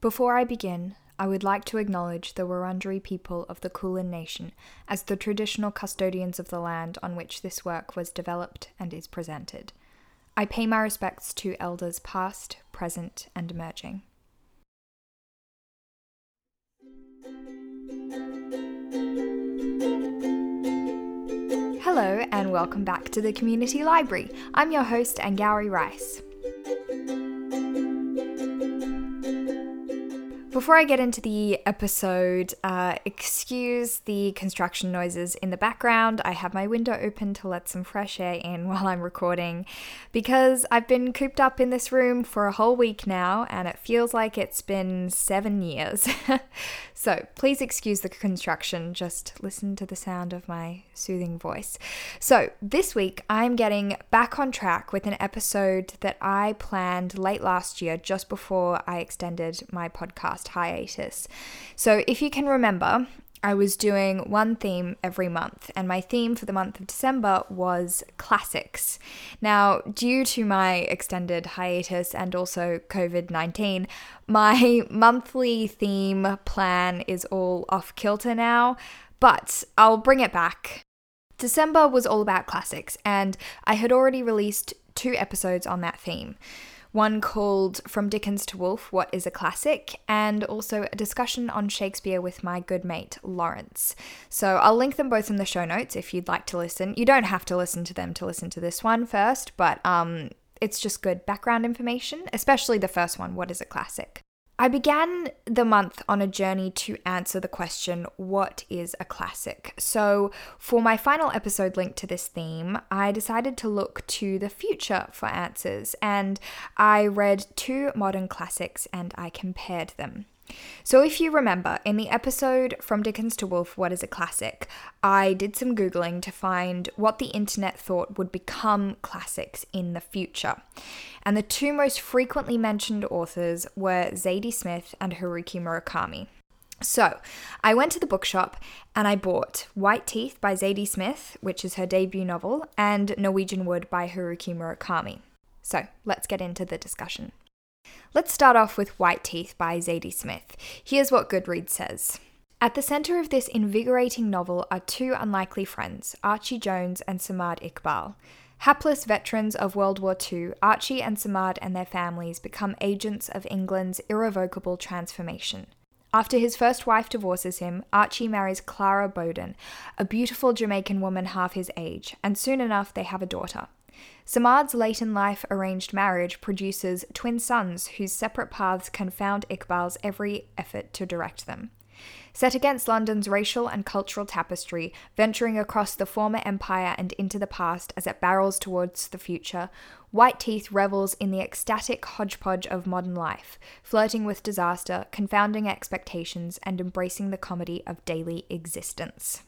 Before I begin, I would like to acknowledge the Wurundjeri people of the Kulin Nation as the traditional custodians of the land on which this work was developed and is presented. I pay my respects to elders past, present, and emerging. Hello, and welcome back to the Community Library. I'm your host, Angourie Rice. Before I get into the episode, uh, excuse the construction noises in the background. I have my window open to let some fresh air in while I'm recording because I've been cooped up in this room for a whole week now and it feels like it's been seven years. so please excuse the construction, just listen to the sound of my soothing voice. So this week I'm getting back on track with an episode that I planned late last year just before I extended my podcast hiatus. So, if you can remember, I was doing one theme every month, and my theme for the month of December was classics. Now, due to my extended hiatus and also COVID 19, my monthly theme plan is all off kilter now, but I'll bring it back. December was all about classics, and I had already released two episodes on that theme one called From Dickens to Woolf What is a Classic, and also a discussion on Shakespeare with my good mate Laurence. So I'll link them both in the show notes if you'd like to listen. You don't have to listen to them to listen to this one first, but um, it's just good background information, especially the first one, What is a Classic? I began the month on a journey to answer the question, What is a classic? So, for my final episode linked to this theme, I decided to look to the future for answers, and I read two modern classics and I compared them. So, if you remember, in the episode From Dickens to Woolf, What is a Classic? I did some Googling to find what the internet thought would become classics in the future. And the two most frequently mentioned authors were Zadie Smith and Haruki Murakami. So, I went to the bookshop and I bought White Teeth by Zadie Smith, which is her debut novel, and Norwegian Wood by Haruki Murakami. So, let's get into the discussion. Let's start off with White Teeth by Zadie Smith. Here's what Goodreads says. At the centre of this invigorating novel are two unlikely friends, Archie Jones and Samad Iqbal. Hapless veterans of World War II, Archie and Samad and their families become agents of England's irrevocable transformation. After his first wife divorces him, Archie marries Clara Bowden, a beautiful Jamaican woman half his age, and soon enough they have a daughter. Samad's late in life arranged marriage produces twin sons whose separate paths confound Iqbal's every effort to direct them. Set against London's racial and cultural tapestry, venturing across the former empire and into the past as it barrels towards the future, White Teeth revels in the ecstatic hodgepodge of modern life, flirting with disaster, confounding expectations, and embracing the comedy of daily existence.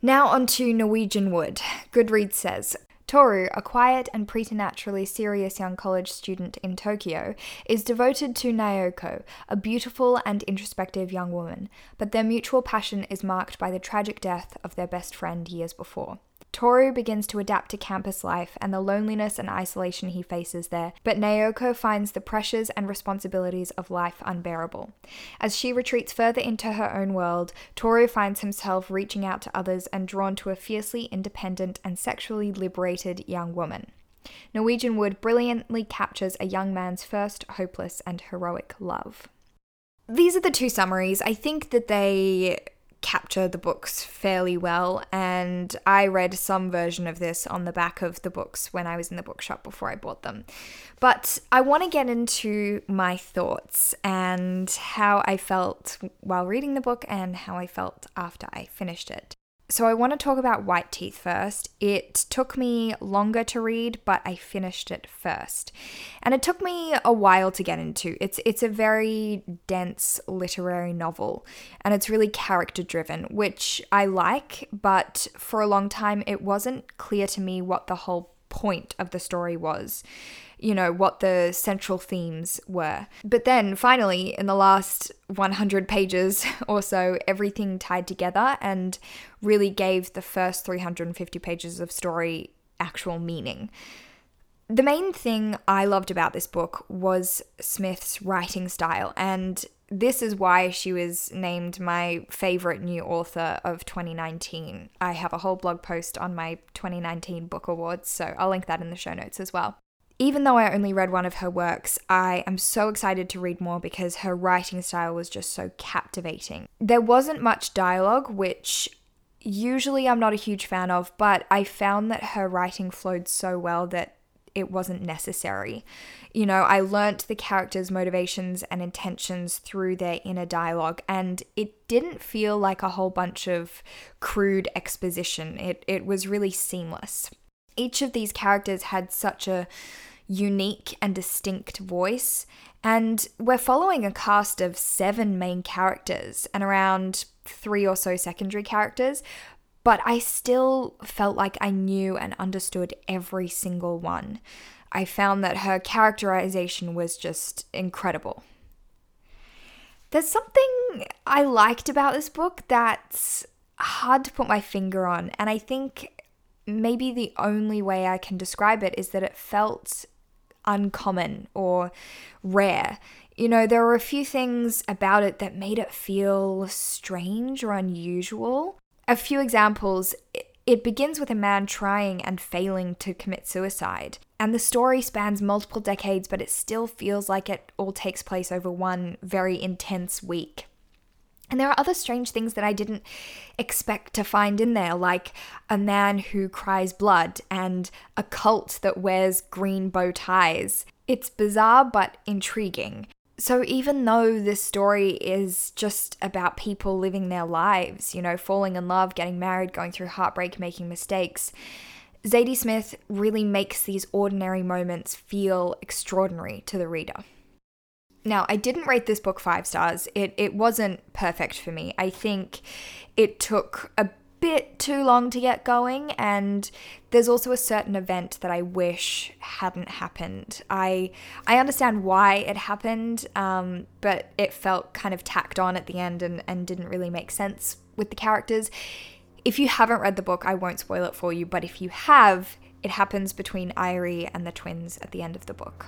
Now on to Norwegian Wood. Goodreads says Toru, a quiet and preternaturally serious young college student in Tokyo, is devoted to Naoko, a beautiful and introspective young woman, but their mutual passion is marked by the tragic death of their best friend years before. Toru begins to adapt to campus life and the loneliness and isolation he faces there, but Naoko finds the pressures and responsibilities of life unbearable. As she retreats further into her own world, Toru finds himself reaching out to others and drawn to a fiercely independent and sexually liberated young woman. Norwegian Wood brilliantly captures a young man's first hopeless and heroic love. These are the two summaries. I think that they capture the books fairly well. And I read some version of this on the back of the books when I was in the bookshop before I bought them. But I want to get into my thoughts and how I felt while reading the book and how I felt after I finished it. So I want to talk about White Teeth first. It took me longer to read, but I finished it first. And it took me a while to get into. It's it's a very dense literary novel and it's really character driven, which I like, but for a long time it wasn't clear to me what the whole point of the story was you know, what the central themes were. But then finally, in the last 100 pages or so, everything tied together and really gave the first 350 pages of story actual meaning. The main thing I loved about this book was Smith's writing style, and this is why she was named my favorite new author of 2019. I have a whole blog post on my 2019 book awards, so I'll link that in the show notes as well. Even though I only read one of her works, I am so excited to read more because her writing style was just so captivating. There wasn't much dialogue, which usually I'm not a huge fan of, but I found that her writing flowed so well that it wasn't necessary. You know, I learnt the characters' motivations and intentions through their inner dialogue, and it didn't feel like a whole bunch of crude exposition. It, it was really seamless. Each of these characters had such a unique and distinct voice, and we're following a cast of seven main characters and around three or so secondary characters, but I still felt like I knew and understood every single one. I found that her characterization was just incredible. There's something I liked about this book that's hard to put my finger on, and I think maybe the only way I can describe it is that it felt uncommon or rare. You know, there were a few things about it that made it feel strange or unusual. A few examples it begins with a man trying and failing to commit suicide. And the story spans multiple decades, but it still feels like it all takes place over one very intense week. And there are other strange things that I didn't expect to find in there, like a man who cries blood and a cult that wears green bow ties. It's bizarre but intriguing. So, even though this story is just about people living their lives, you know, falling in love, getting married, going through heartbreak, making mistakes, Zadie Smith really makes these ordinary moments feel extraordinary to the reader. Now, I didn't rate this book five stars. It, it wasn't perfect for me. I think it took a bit too long to get going and there's also a certain event that I wish hadn't happened. I I understand why it happened, um, but it felt kind of tacked on at the end and, and didn't really make sense with the characters. If you haven't read the book, I won't spoil it for you, but if you have, it happens between Irie and the twins at the end of the book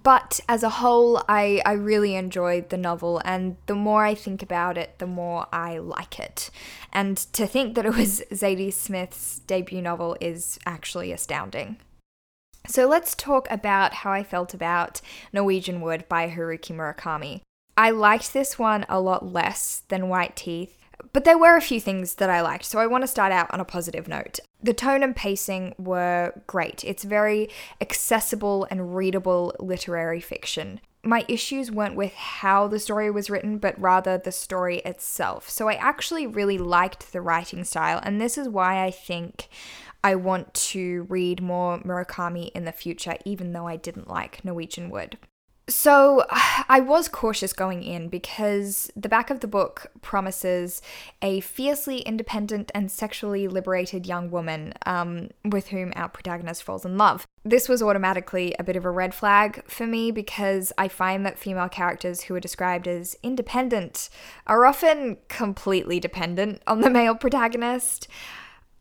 but as a whole, I, I really enjoyed the novel, and the more I think about it, the more I like it. And to think that it was Zadie Smith's debut novel is actually astounding. So let's talk about how I felt about Norwegian Wood by Haruki Murakami. I liked this one a lot less than White Teeth, but there were a few things that I liked, so I want to start out on a positive note. The tone and pacing were great. It's very accessible and readable literary fiction. My issues weren't with how the story was written, but rather the story itself. So I actually really liked the writing style, and this is why I think I want to read more Murakami in the future, even though I didn't like Norwegian Wood. So I was cautious going in because the back of the book promises a fiercely independent and sexually liberated young woman um, with whom our protagonist falls in love. This was automatically a bit of a red flag for me because I find that female characters who are described as independent are often completely dependent on the male protagonist.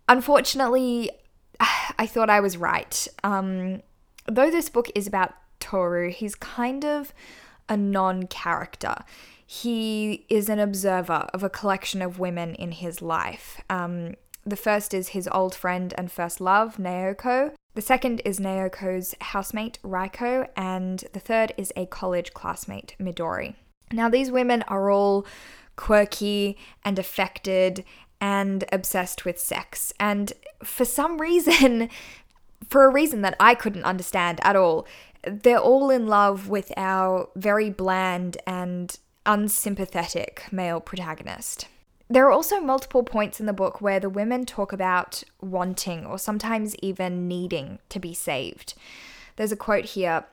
Unfortunately, I thought I was right. Um, though this book is about Toru, he's kind of a non character. He is an observer of a collection of women in his life. Um, the first is his old friend and first love, Naoko. The second is Naoko's housemate, Reiko. And the third is a college classmate, Midori. Now, these women are all quirky and affected and obsessed with sex. And for some reason, for a reason that I couldn't understand at all, they're all in love with our very bland and unsympathetic male protagonist. There are also multiple points in the book where the women talk about wanting or sometimes even needing to be saved. There's a quote here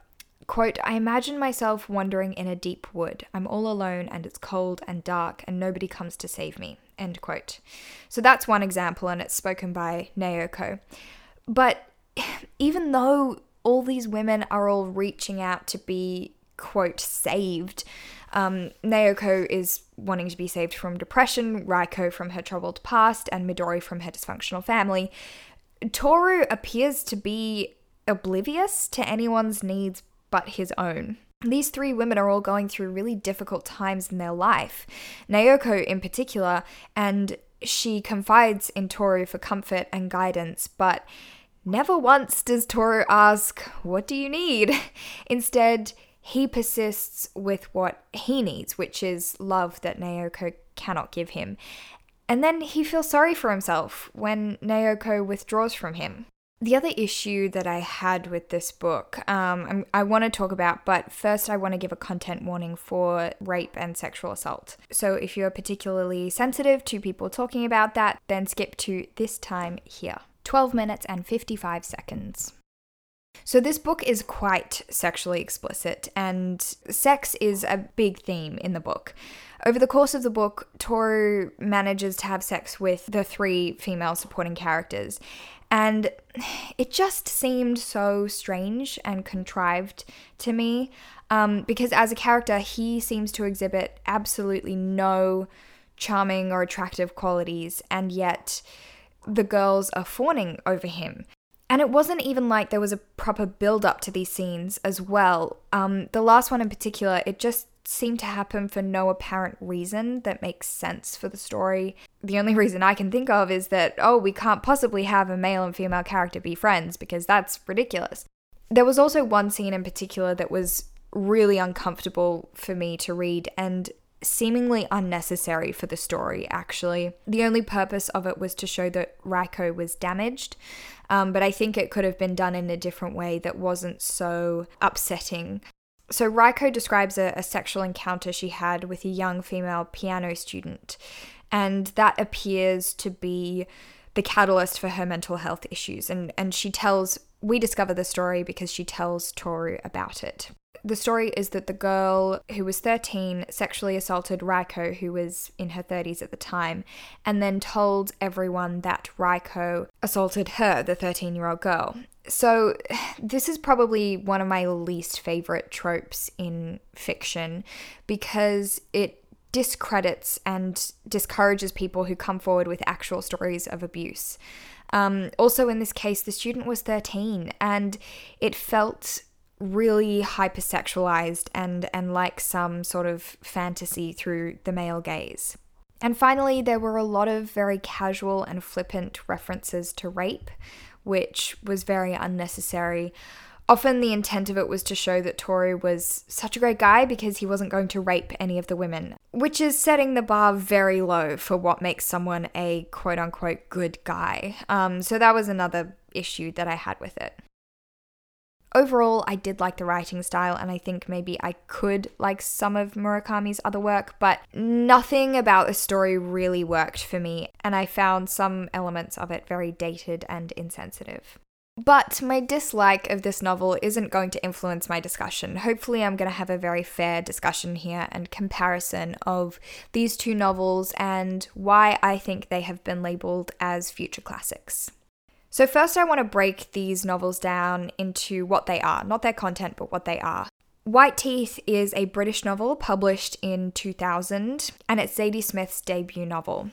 quote i imagine myself wandering in a deep wood i'm all alone and it's cold and dark and nobody comes to save me end quote so that's one example and it's spoken by naoko but even though all these women are all reaching out to be, quote, saved. Um, Naoko is wanting to be saved from depression, Reiko from her troubled past, and Midori from her dysfunctional family. Toru appears to be oblivious to anyone's needs but his own. These three women are all going through really difficult times in their life. Naoko, in particular, and she confides in Toru for comfort and guidance, but never once does Toru ask, What do you need? Instead, he persists with what he needs, which is love that Naoko cannot give him. And then he feels sorry for himself when Naoko withdraws from him. The other issue that I had with this book, um, I want to talk about, but first I want to give a content warning for rape and sexual assault. So if you're particularly sensitive to people talking about that, then skip to this time here 12 minutes and 55 seconds. So, this book is quite sexually explicit, and sex is a big theme in the book. Over the course of the book, Toru manages to have sex with the three female supporting characters, and it just seemed so strange and contrived to me um, because as a character, he seems to exhibit absolutely no charming or attractive qualities, and yet the girls are fawning over him. And it wasn't even like there was a proper build up to these scenes as well. Um, the last one in particular, it just seemed to happen for no apparent reason that makes sense for the story. The only reason I can think of is that, oh, we can't possibly have a male and female character be friends because that's ridiculous. There was also one scene in particular that was really uncomfortable for me to read and seemingly unnecessary for the story, actually. The only purpose of it was to show that Reiko was damaged, um, but I think it could have been done in a different way that wasn't so upsetting. So, Reiko describes a, a sexual encounter she had with a young female piano student, and that appears to be the catalyst for her mental health issues. And, and she tells, we discover the story because she tells Toru about it. The story is that the girl who was 13 sexually assaulted Reiko, who was in her 30s at the time, and then told everyone that Reiko assaulted her, the 13 year old girl. So, this is probably one of my least favorite tropes in fiction because it discredits and discourages people who come forward with actual stories of abuse. Um, also, in this case, the student was 13 and it felt really hypersexualized and, and like some sort of fantasy through the male gaze. And finally, there were a lot of very casual and flippant references to rape which was very unnecessary. Often the intent of it was to show that Toru was such a great guy because he wasn't going to rape any of the women, which is setting the bar very low for what makes someone a quote unquote good guy. Um, so that was another issue that I had with it. Overall, I did like the writing style, and I think maybe I could like some of Murakami's other work, but nothing about the story really worked for me, and I found some elements of it very dated and insensitive. But my dislike of this novel isn't going to influence my discussion. Hopefully, I'm going to have a very fair discussion here and comparison of these two novels and why I think they have been labeled as future classics. So, first, I want to break these novels down into what they are, not their content, but what they are. White Teeth is a British novel published in 2000, and it's Zadie Smith's debut novel.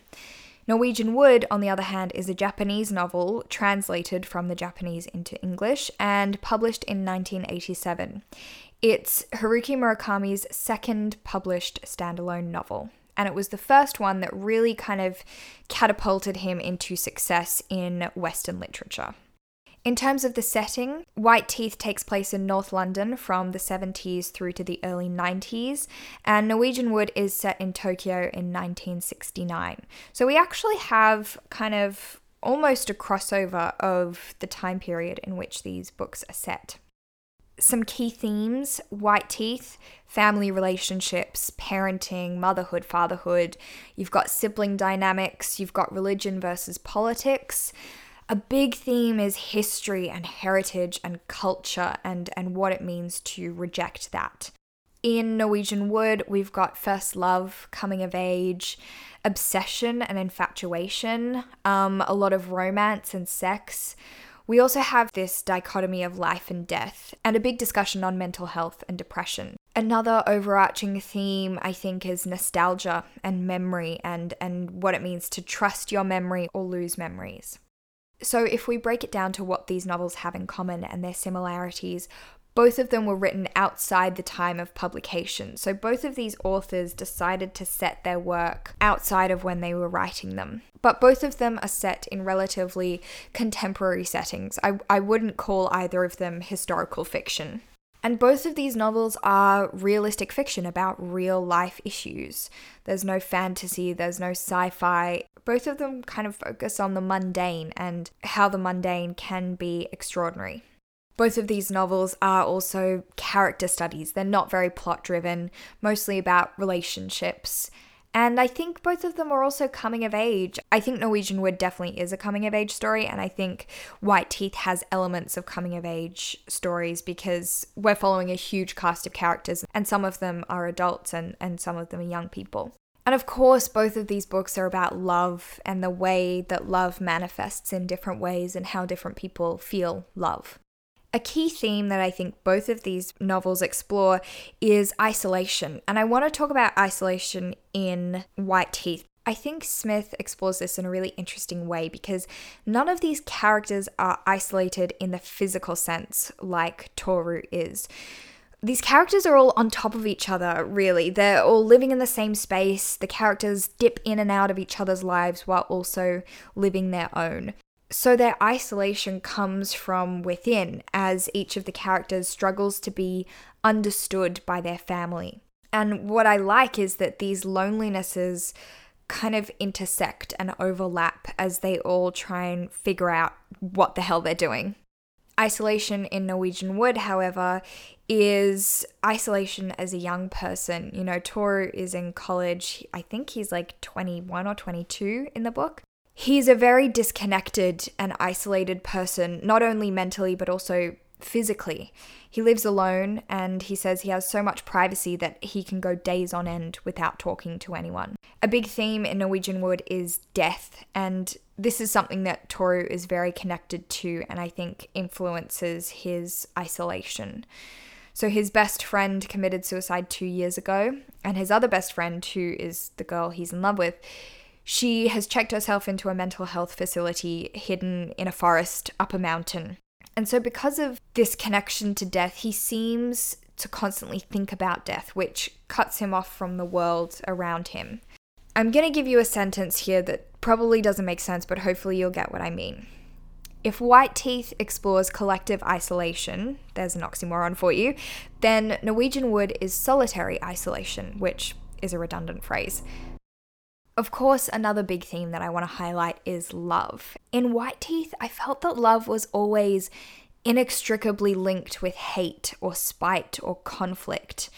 Norwegian Wood, on the other hand, is a Japanese novel translated from the Japanese into English and published in 1987. It's Haruki Murakami's second published standalone novel and it was the first one that really kind of catapulted him into success in Western literature. In terms of the setting, White Teeth takes place in North London from the 70s through to the early 90s, and Norwegian Wood is set in Tokyo in 1969. So we actually have kind of almost a crossover of the time period in which these books are set some key themes white teeth, family relationships, parenting, motherhood, fatherhood. You've got sibling dynamics, you've got religion versus politics. A big theme is history and heritage and culture and, and what it means to reject that. In Norwegian Wood, we've got first love, coming of age, obsession and infatuation, um, a lot of romance and sex. We also have this dichotomy of life and death, and a big discussion on mental health and depression. Another overarching theme, I think, is nostalgia and memory and, and what it means to trust your memory or lose memories. So, if we break it down to what these novels have in common and their similarities, both of them were written outside the time of publication. So, both of these authors decided to set their work outside of when they were writing them. But both of them are set in relatively contemporary settings. I, I wouldn't call either of them historical fiction. And both of these novels are realistic fiction about real life issues. There's no fantasy, there's no sci fi. Both of them kind of focus on the mundane and how the mundane can be extraordinary. Both of these novels are also character studies. They're not very plot driven, mostly about relationships and I think both of them are also coming of age. I think Norwegian Wood definitely is a coming of age story, and I think White Teeth has elements of coming of age stories because we're following a huge cast of characters, and some of them are adults and, and some of them are young people. And of course, both of these books are about love and the way that love manifests in different ways and how different people feel love. A key theme that I think both of these novels explore is isolation. And I want to talk about isolation in White Teeth. I think Smith explores this in a really interesting way because none of these characters are isolated in the physical sense like Toru is these characters are all on top of each other, really. They're all living in the same space. The characters dip in and out of each other's lives while also living their own. So their isolation comes from within as each of the characters struggles to be understood by their family. And what I like is that these lonelinesses kind of intersect and overlap as they all try and figure out what the hell they're doing. Isolation in Norwegian Wood, however, is isolation as a young person. You know, Toru is in college. I think he's like 21 or 22 in the book. He's a very disconnected and isolated person, not only mentally, but also physically. He lives alone and he says he has so much privacy that he can go days on end without talking to anyone. A big theme in Norwegian Wood is death, and this is something that Toru is very connected to and I think influences his isolation. So, his best friend committed suicide two years ago, and his other best friend, who is the girl he's in love with, she has checked herself into a mental health facility hidden in a forest up a mountain. And so, because of this connection to death, he seems to constantly think about death, which cuts him off from the world around him. I'm going to give you a sentence here that probably doesn't make sense, but hopefully you'll get what I mean. If White Teeth explores collective isolation, there's an oxymoron for you, then Norwegian Wood is solitary isolation, which is a redundant phrase. Of course, another big theme that I want to highlight is love. In White Teeth, I felt that love was always inextricably linked with hate or spite or conflict.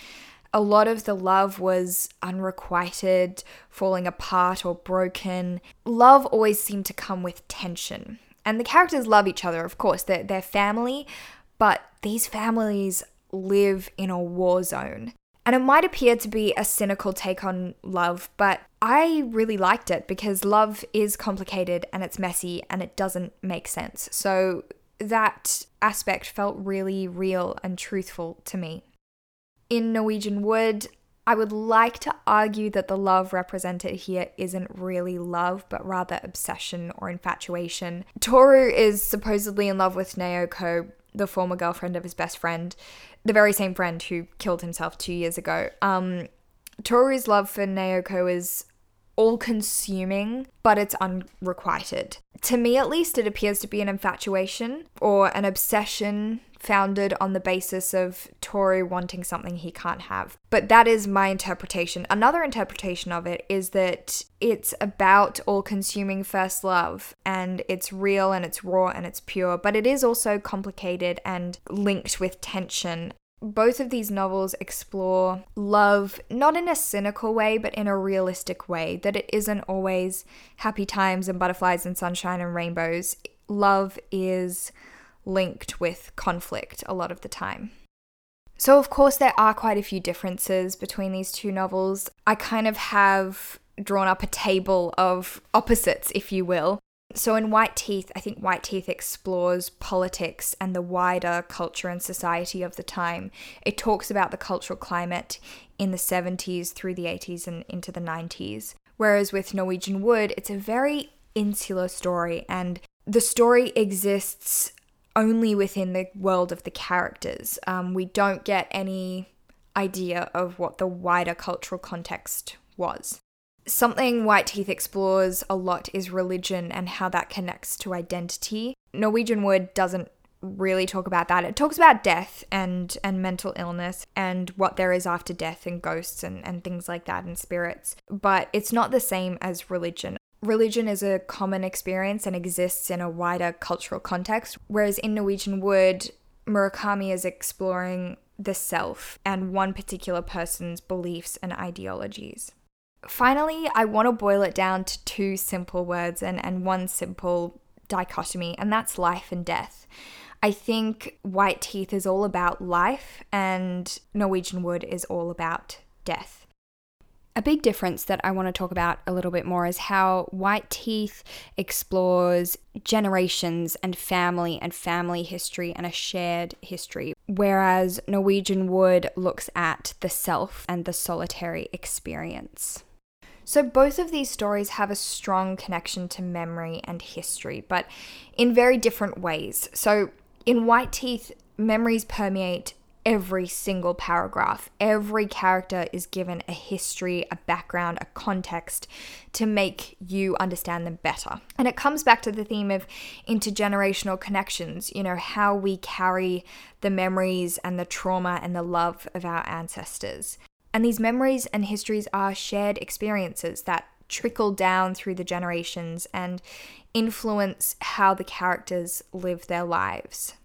A lot of the love was unrequited, falling apart, or broken. Love always seemed to come with tension. And the characters love each other, of course, they're, they're family, but these families live in a war zone. And it might appear to be a cynical take on love, but I really liked it because love is complicated and it's messy and it doesn't make sense. So that aspect felt really real and truthful to me. In Norwegian Wood, I would like to argue that the love represented here isn't really love, but rather obsession or infatuation. Toru is supposedly in love with Naoko, the former girlfriend of his best friend, the very same friend who killed himself two years ago. Um, Toru's love for Naoko is all consuming, but it's unrequited. To me, at least, it appears to be an infatuation or an obsession founded on the basis of Toru wanting something he can't have. But that is my interpretation. Another interpretation of it is that it's about all consuming first love and it's real and it's raw and it's pure, but it is also complicated and linked with tension both of these novels explore love not in a cynical way, but in a realistic way, that it isn't always happy times and butterflies and sunshine and rainbows. Love is linked with conflict a lot of the time. So, of course, there are quite a few differences between these two novels. I kind of have drawn up a table of opposites, if you will. So, in White Teeth, I think White Teeth explores politics and the wider culture and society of the time. It talks about the cultural climate in the 70s through the 80s and into the 90s. Whereas with Norwegian Wood, it's a very insular story and the story exists only within the world of the characters. Um, we don't get any idea of what the wider cultural context was. Something White Teeth explores a lot is religion and how that connects to identity. Norwegian Wood doesn't really talk about that. It talks about death and and mental illness and what there is after death and ghosts and, and things like that and spirits. But it's not the same as religion. Religion is a common experience and exists in a wider cultural context, whereas in Norwegian Wood, Murakami is exploring the self and one particular person's beliefs and ideologies. Finally, I want to boil it down to two simple words and, and one simple dichotomy, and that's life and death. I think White Teeth is all about life, and Norwegian Wood is all about death. A big difference that I want to talk about a little bit more is how White Teeth explores generations and family and family history and a shared history, whereas Norwegian Wood looks at the self and the solitary experience. So, both of these stories have a strong connection to memory and history, but in very different ways. So, in White Teeth, memories permeate every single paragraph. Every character is given a history, a background, a context to make you understand them better. And it comes back to the theme of intergenerational connections, you know, how we carry the memories and the trauma and the love of our ancestors. And these memories and histories are shared experiences that trickle down through the generations and influence how the characters live their lives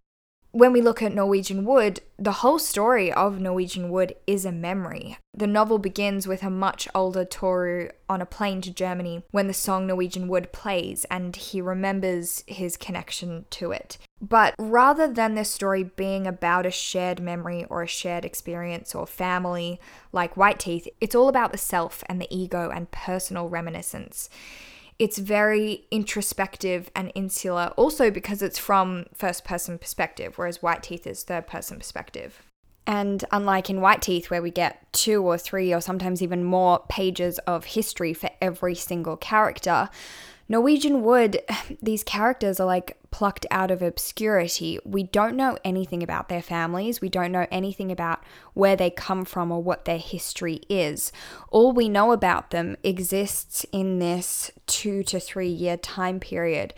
when we look at Norwegian Wood, the whole story of Norwegian Wood is a memory. The novel begins with a much older Toru on a plane to Germany when the song Norwegian Wood plays, and he remembers his connection to it. But rather than this story being about a shared memory or a shared experience or family like White Teeth, it's all about the self and the ego and personal reminiscence. It's very introspective and insular, also because it's from first person perspective, whereas White Teeth is third person perspective. And unlike in White Teeth, where we get two or three or sometimes even more pages of history for every single character, Norwegian Wood, these characters are like plucked out of obscurity. We don't know anything about their families. We don't know anything about where they come from or what their history is. All we know about them exists in this two to three year time period,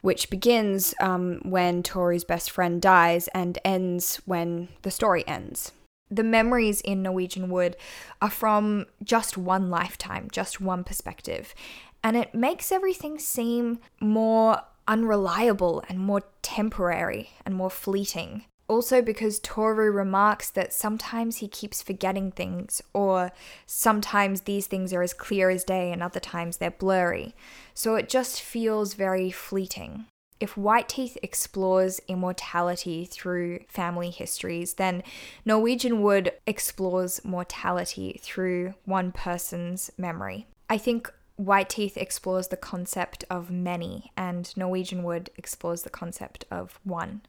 which begins um, when Toru's best friend dies and ends when the story ends the memories in Norwegian Wood are from just one lifetime, just one perspective and it makes everything seem more unreliable and more temporary and more fleeting. Also, because Toru remarks that sometimes he keeps forgetting things, or sometimes these things are as clear as day and other times they're blurry. So it just feels very fleeting. If White Teeth explores immortality through family histories, then Norwegian Wood explores mortality through one person's memory. I think White Teeth explores the concept of many, and Norwegian Wood explores the concept of one.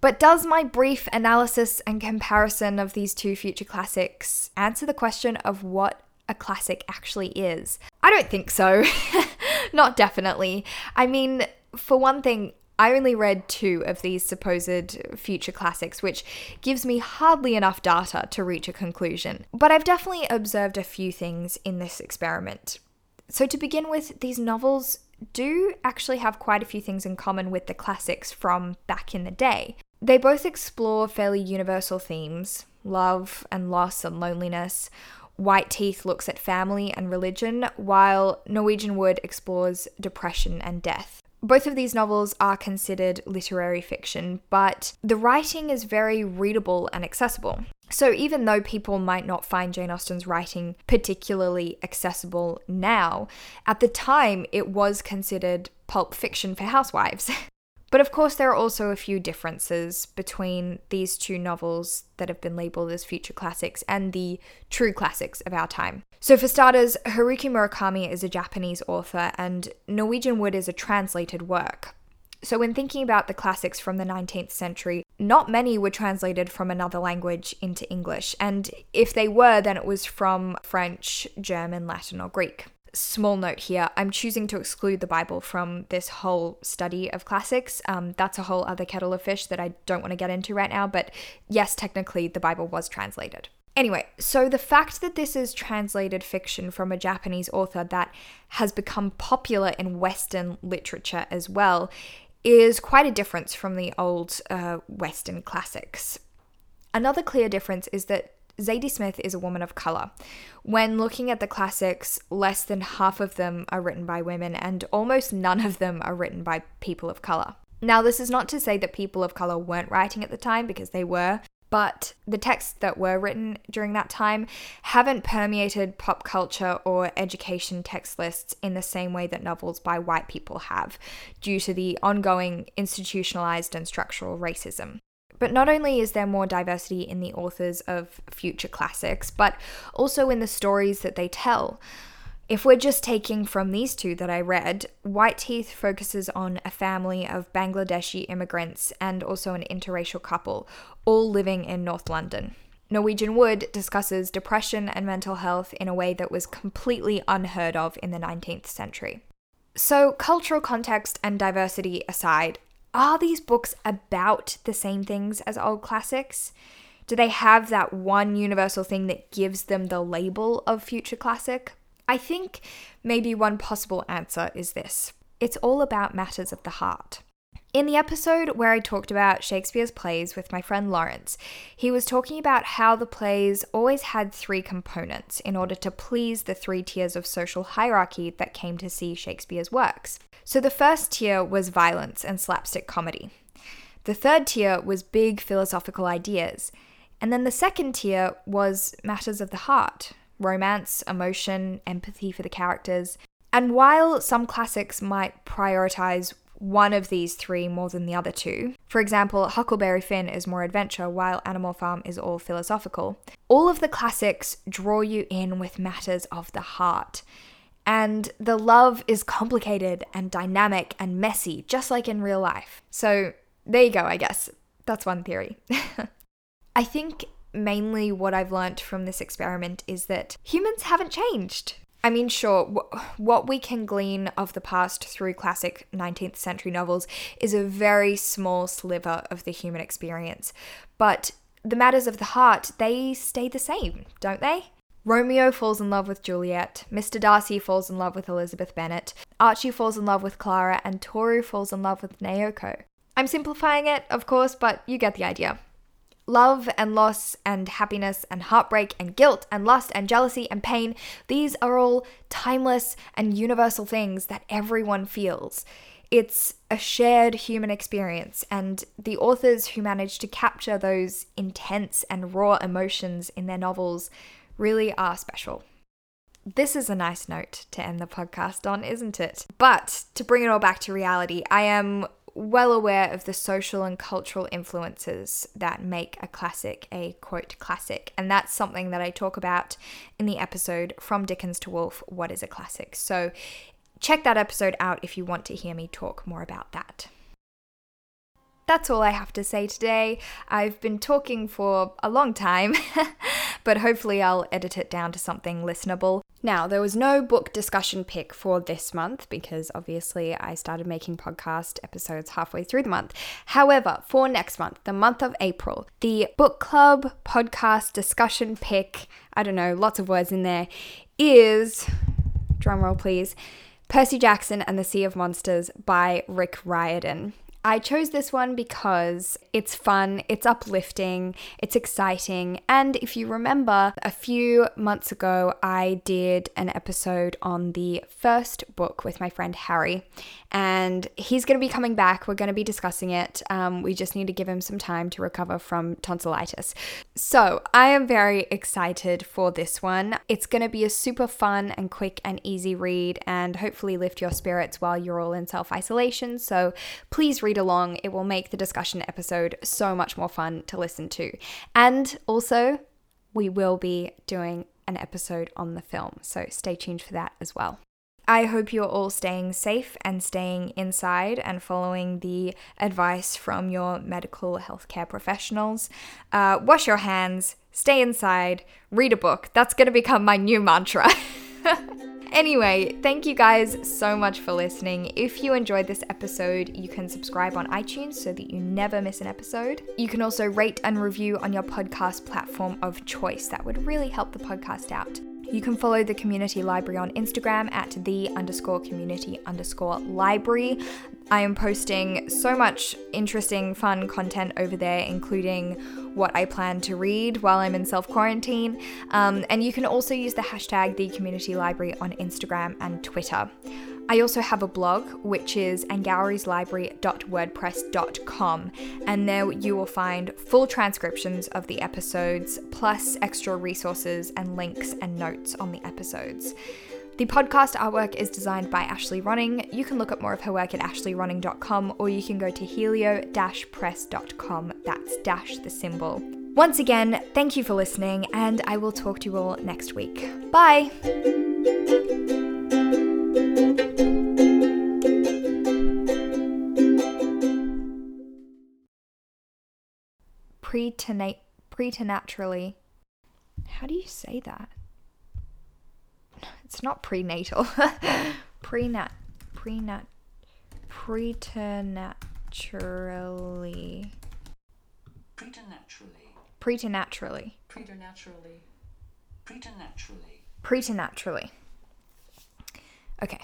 But does my brief analysis and comparison of these two future classics answer the question of what a classic actually is? I don't think so. Not definitely. I mean, for one thing, I only read two of these supposed future classics, which gives me hardly enough data to reach a conclusion. But I've definitely observed a few things in this experiment. So, to begin with, these novels do actually have quite a few things in common with the classics from back in the day. They both explore fairly universal themes love and loss and loneliness. White Teeth looks at family and religion, while Norwegian Wood explores depression and death. Both of these novels are considered literary fiction, but the writing is very readable and accessible. So, even though people might not find Jane Austen's writing particularly accessible now, at the time it was considered pulp fiction for housewives. but of course, there are also a few differences between these two novels that have been labeled as future classics and the true classics of our time. So, for starters, Haruki Murakami is a Japanese author, and Norwegian Wood is a translated work. So, when thinking about the classics from the 19th century, not many were translated from another language into English, and if they were, then it was from French, German, Latin, or Greek. Small note here I'm choosing to exclude the Bible from this whole study of classics. Um, that's a whole other kettle of fish that I don't want to get into right now, but yes, technically the Bible was translated. Anyway, so the fact that this is translated fiction from a Japanese author that has become popular in Western literature as well is quite a difference from the old uh, Western classics. Another clear difference is that Zadie Smith is a woman of color. When looking at the classics, less than half of them are written by women, and almost none of them are written by people of color. Now, this is not to say that people of color weren't writing at the time, because they were, but the texts that were written during that time haven't permeated pop culture or education text lists in the same way that novels by white people have, due to the ongoing institutionalized and structural racism. But not only is there more diversity in the authors of future classics, but also in the stories that they tell. If we're just taking from these two that I read, White Teeth focuses on a family of Bangladeshi immigrants and also an interracial couple, all living in North London. Norwegian Wood discusses depression and mental health in a way that was completely unheard of in the 19th century. So, cultural context and diversity aside, are these books about the same things as old classics? Do they have that one universal thing that gives them the label of future classic? I think maybe one possible answer is this it's all about matters of the heart. In the episode where I talked about Shakespeare's plays with my friend Laurence, he was talking about how the plays always had three components in order to please the three tiers of social hierarchy that came to see Shakespeare's works. So the first tier was violence and slapstick comedy. The third tier was big philosophical ideas. And then the second tier was matters of the heart romance, emotion, empathy for the characters. And while some classics might prioritize one of these three more than the other two, for example, Huckleberry Finn is more adventure while Animal Farm is all philosophical, all of the classics draw you in with matters of the heart. And the love is complicated and dynamic and messy, just like in real life. So there you go, I guess. That's one theory. I think mainly what I've learned from this experiment is that humans haven't changed. I mean, sure, what we can glean of the past through classic 19th century novels is a very small sliver of the human experience. But the matters of the heart, they stay the same, don't they? Romeo falls in love with Juliet, Mr. Darcy falls in love with Elizabeth Bennet, Archie falls in love with Clara, and Toru falls in love with Naoko. I'm simplifying it, of course, but you get the idea. Love and loss and happiness and heartbreak and guilt and lust and jealousy and pain, these are all timeless and universal things that everyone feels. It's a shared human experience, and the authors who manage to capture those intense and raw emotions in their novels really are special. This is a nice note to end the podcast on, isn't it? But to bring it all back to reality, I am well aware of the social and cultural influences that make a classic a quote classic. And that's something that I talk about in the episode From Dickens to Woolf What is a Classic? So check that episode out if you want to hear me talk more about that that's all I have to say today. I've been talking for a long time, but hopefully I'll edit it down to something listenable. Now, there was no book discussion pick for this month because obviously I started making podcast episodes halfway through the month. However, for next month, the month of April, the book club podcast discussion pick, I don't know, lots of words in there, is, drumroll please, Percy Jackson and the Sea of Monsters by Rick Riordan. I chose this one because it's fun, it's uplifting, it's exciting, and if you remember, a few months ago I did an episode on the first book with my friend Harry, and he's going to be coming back. We're going to be discussing it. Um, we just need to give him some time to recover from tonsillitis. So I am very excited for this one. It's going to be a super fun and quick and easy read, and hopefully lift your spirits while you're all in self isolation. So please read along. It will make the discussion episode so much more fun to listen to. And also, we will be doing an episode on the film. So stay tuned for that as well. I hope you're all staying safe and staying inside and following the advice from your medical healthcare professionals. Uh, wash your hands, stay inside, read a book. That's going to become my new mantra. Anyway, thank you guys so much for listening. If you enjoyed this episode, you can subscribe on iTunes so that you never miss an episode. You can also rate and review on your podcast platform of choice. That would really help the podcast out. You can follow the community library on Instagram at the underscore community underscore library. I am posting so much interesting, fun content over there, including what I plan to read while I'm in self quarantine. Um, and you can also use the hashtag the community library on Instagram and Twitter. I also have a blog, which is angourislibrary.wordpress.com, and there you will find full transcriptions of the episodes, plus extra resources and links and notes on the episodes. The podcast artwork is designed by Ashley Ronning. You can look up more of her work at ashleyronning.com or you can go to helio-press.com. That's dash the symbol. Once again, thank you for listening, and I will talk to you all next week. Bye! Preternaturally. How do you say that? It's not prenatal. Prenat. Prenat. Preternaturally. Preternaturally. Preternaturally. Preternaturally. Preternaturally. Preternaturally. Okay.